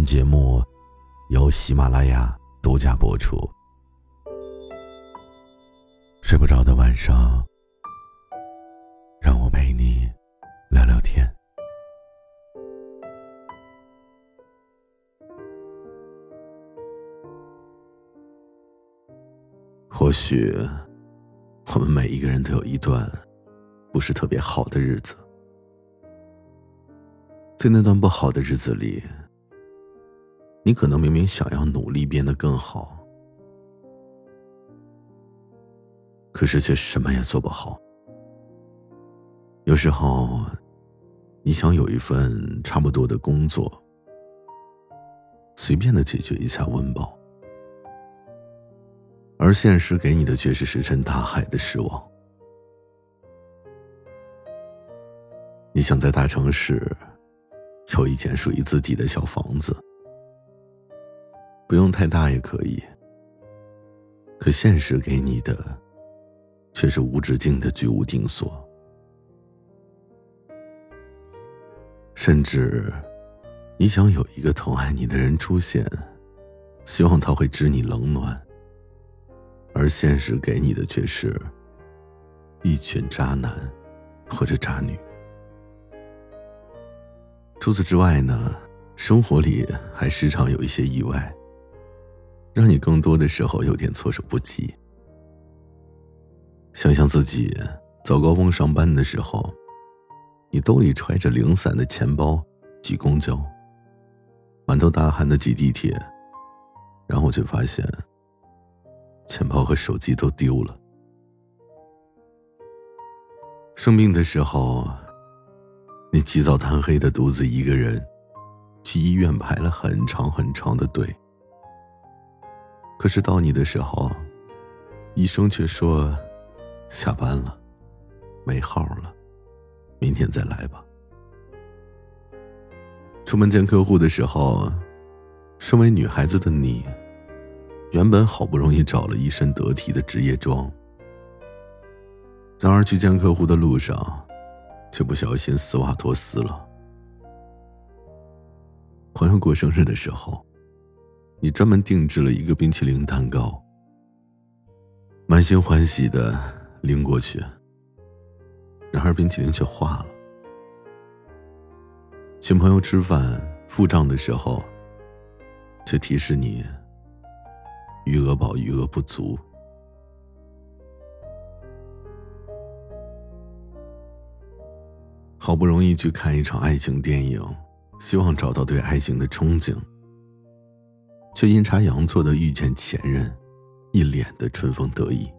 本节目由喜马拉雅独家播出。睡不着的晚上，让我陪你聊聊天。或许，我们每一个人都有一段不是特别好的日子，在那段不好的日子里。你可能明明想要努力变得更好，可是却什么也做不好。有时候，你想有一份差不多的工作，随便的解决一下温饱，而现实给你的却是石沉大海的失望。你想在大城市有一间属于自己的小房子。不用太大也可以，可现实给你的却是无止境的居无定所，甚至你想有一个疼爱你的人出现，希望他会知你冷暖，而现实给你的却是一群渣男或者渣女。除此之外呢，生活里还时常有一些意外。让你更多的时候有点措手不及。想想自己早高峰上班的时候，你兜里揣着零散的钱包挤公交，满头大汗的挤地铁，然后却发现钱包和手机都丢了。生病的时候，你起早贪黑的独自一个人去医院排了很长很长的队。可是到你的时候，医生却说下班了，没号了，明天再来吧。出门见客户的时候，身为女孩子的你，原本好不容易找了一身得体的职业装，然而去见客户的路上，却不小心丝袜脱丝了。朋友过生日的时候。你专门定制了一个冰淇淋蛋糕，满心欢喜的拎过去，然而冰淇淋却化了。请朋友吃饭付账的时候，却提示你余额宝余额不足。好不容易去看一场爱情电影，希望找到对爱情的憧憬。却阴差阳错的遇见前任，一脸的春风得意。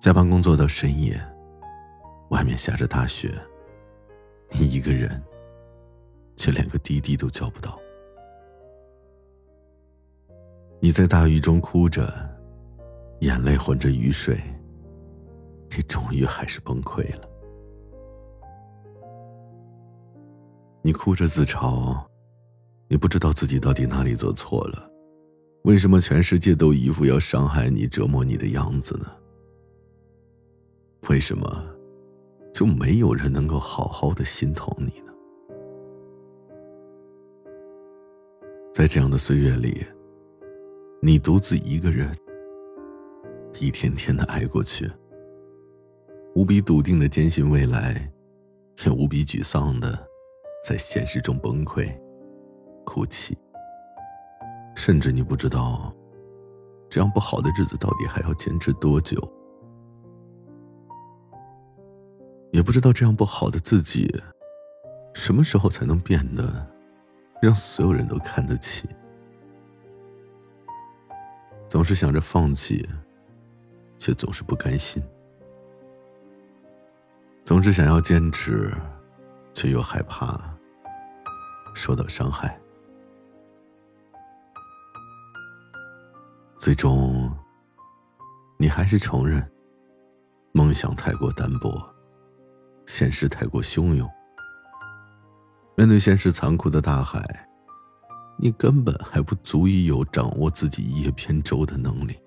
加班工作到深夜，外面下着大雪，你一个人，却连个滴滴都叫不到。你在大雨中哭着，眼泪混着雨水，你终于还是崩溃了。你哭着自嘲。你不知道自己到底哪里做错了，为什么全世界都一副要伤害你、折磨你的样子呢？为什么就没有人能够好好的心疼你呢？在这样的岁月里，你独自一个人，一天天的挨过去，无比笃定的坚信未来，也无比沮丧的在现实中崩溃。哭泣，甚至你不知道，这样不好的日子到底还要坚持多久，也不知道这样不好的自己，什么时候才能变得让所有人都看得起。总是想着放弃，却总是不甘心；总是想要坚持，却又害怕受到伤害，最终，你还是承认，梦想太过单薄，现实太过汹涌。面对现实残酷的大海，你根本还不足以有掌握自己一叶扁舟的能力。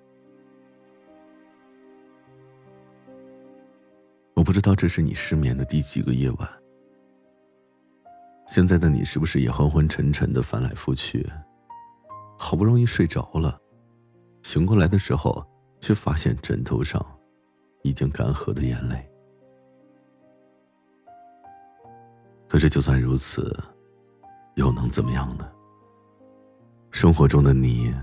我不知道这是你失眠的第几个夜晚。现在的你是不是也昏昏沉沉的翻来覆去？好不容易睡着了，醒过来的时候，却发现枕头上已经干涸的眼泪。可是就算如此，又能怎么样呢？生活中的你，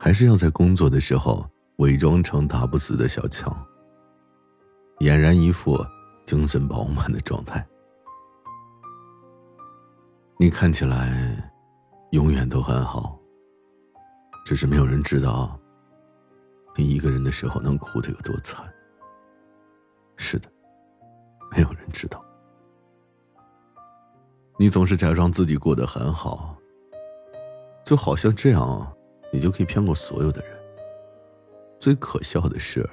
还是要在工作的时候伪装成打不死的小强，俨然一副精神饱满的状态。你看起来永远都很好，只是没有人知道你一个人的时候能哭得有多惨。是的，没有人知道。你总是假装自己过得很好，就好像这样你就可以骗过所有的人。最可笑的是，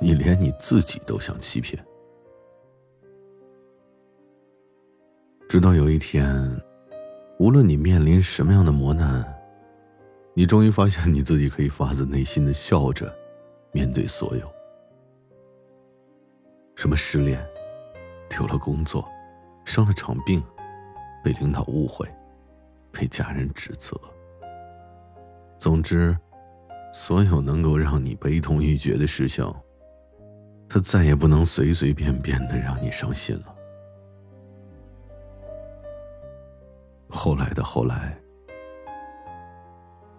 你连你自己都想欺骗。直到有一天，无论你面临什么样的磨难，你终于发现你自己可以发自内心的笑着面对所有。什么失恋、丢了工作、生了场病、被领导误会、被家人指责，总之，所有能够让你悲痛欲绝的事情，他再也不能随随便便的让你伤心了。后来的后来，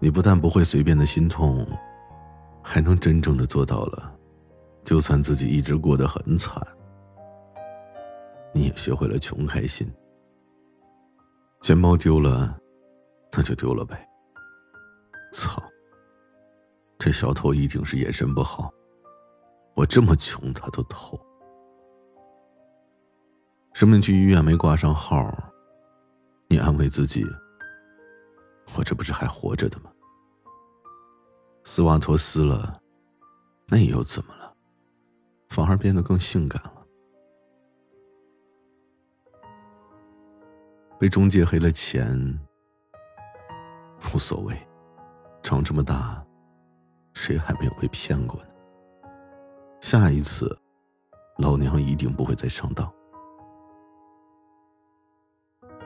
你不但不会随便的心痛，还能真正的做到了，就算自己一直过得很惨，你也学会了穷开心。钱包丢了，那就丢了呗。操！这小偷一定是眼神不好，我这么穷他都偷。生病去医院没挂上号。你安慰自己，我这不是还活着的吗？丝袜脱丝了，那又怎么了？反而变得更性感了。被中介黑了钱，无所谓，长这么大，谁还没有被骗过呢？下一次，老娘一定不会再上当。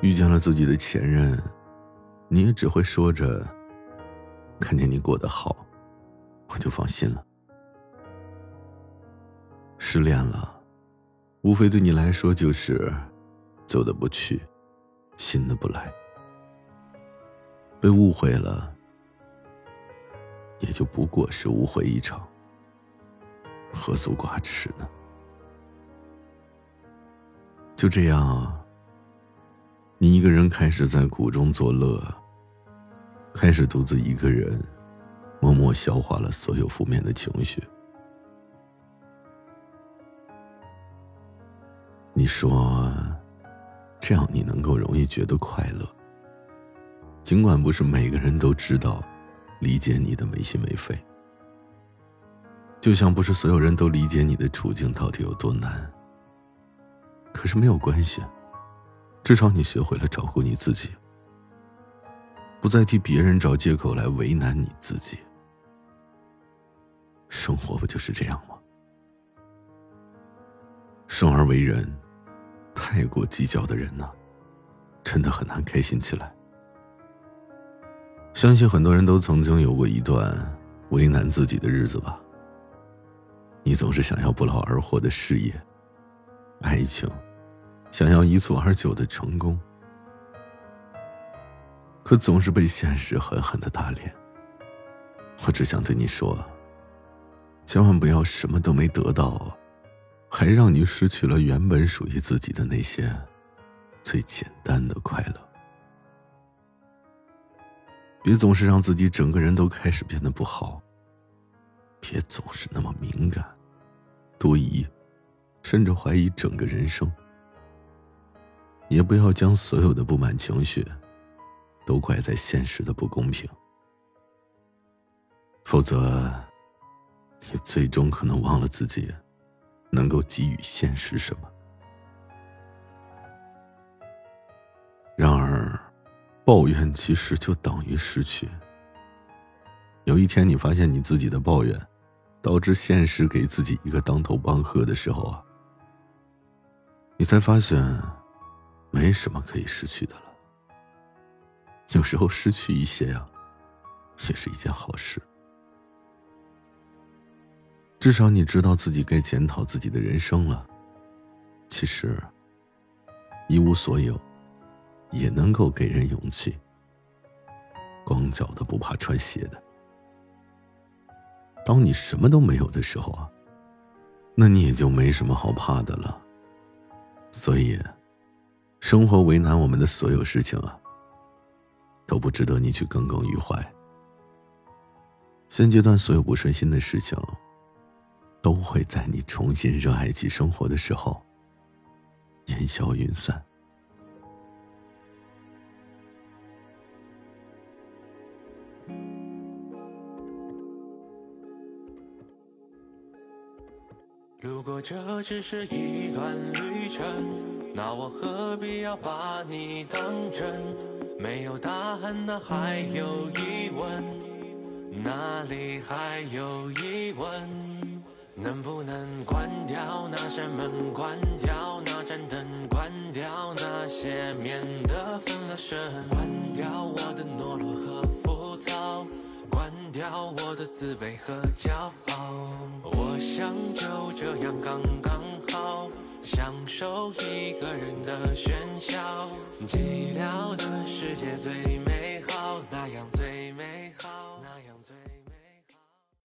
遇见了自己的前任，你也只会说着：“看见你过得好，我就放心了。”失恋了，无非对你来说就是旧的不去，新的不来；被误会了，也就不过是误会一场，何足挂齿呢？就这样。你一个人开始在苦中作乐，开始独自一个人默默消化了所有负面的情绪。你说，这样你能够容易觉得快乐？尽管不是每个人都知道、理解你的没心没肺，就像不是所有人都理解你的处境到底有多难。可是没有关系。至少你学会了照顾你自己，不再替别人找借口来为难你自己。生活不就是这样吗？生而为人，太过计较的人呢，真的很难开心起来。相信很多人都曾经有过一段为难自己的日子吧。你总是想要不劳而获的事业、爱情。想要一蹴而就的成功，可总是被现实狠狠的打脸。我只想对你说，千万不要什么都没得到，还让你失去了原本属于自己的那些最简单的快乐。别总是让自己整个人都开始变得不好，别总是那么敏感、多疑，甚至怀疑整个人生。也不要将所有的不满情绪都怪在现实的不公平，否则，你最终可能忘了自己能够给予现实什么。然而，抱怨其实就等于失去。有一天，你发现你自己的抱怨，导致现实给自己一个当头棒喝的时候啊，你才发现，没什么可以失去的了。有时候失去一些呀，也是一件好事。至少你知道自己该检讨自己的人生了。其实，一无所有，也能够给人勇气。光脚的不怕穿鞋的。当你什么都没有的时候啊，那你也就没什么好怕的了。所以，生活为难我们的所有事情啊，都不值得你去耿耿于怀。现阶段所有不顺心的事情，都会在你重新热爱起生活的时候，烟消云散。如果这只是一段旅程，那我何必要把你当真？没有答案，那还有疑问，哪里还有疑问？能不能关掉那扇门，关掉那盏灯，关掉那些免得分了神，关掉我的懦弱和浮躁。关掉我的自卑和骄傲，我想就这样刚刚好，享受一个人的喧嚣，寂寥的世界最美好，那样最美好。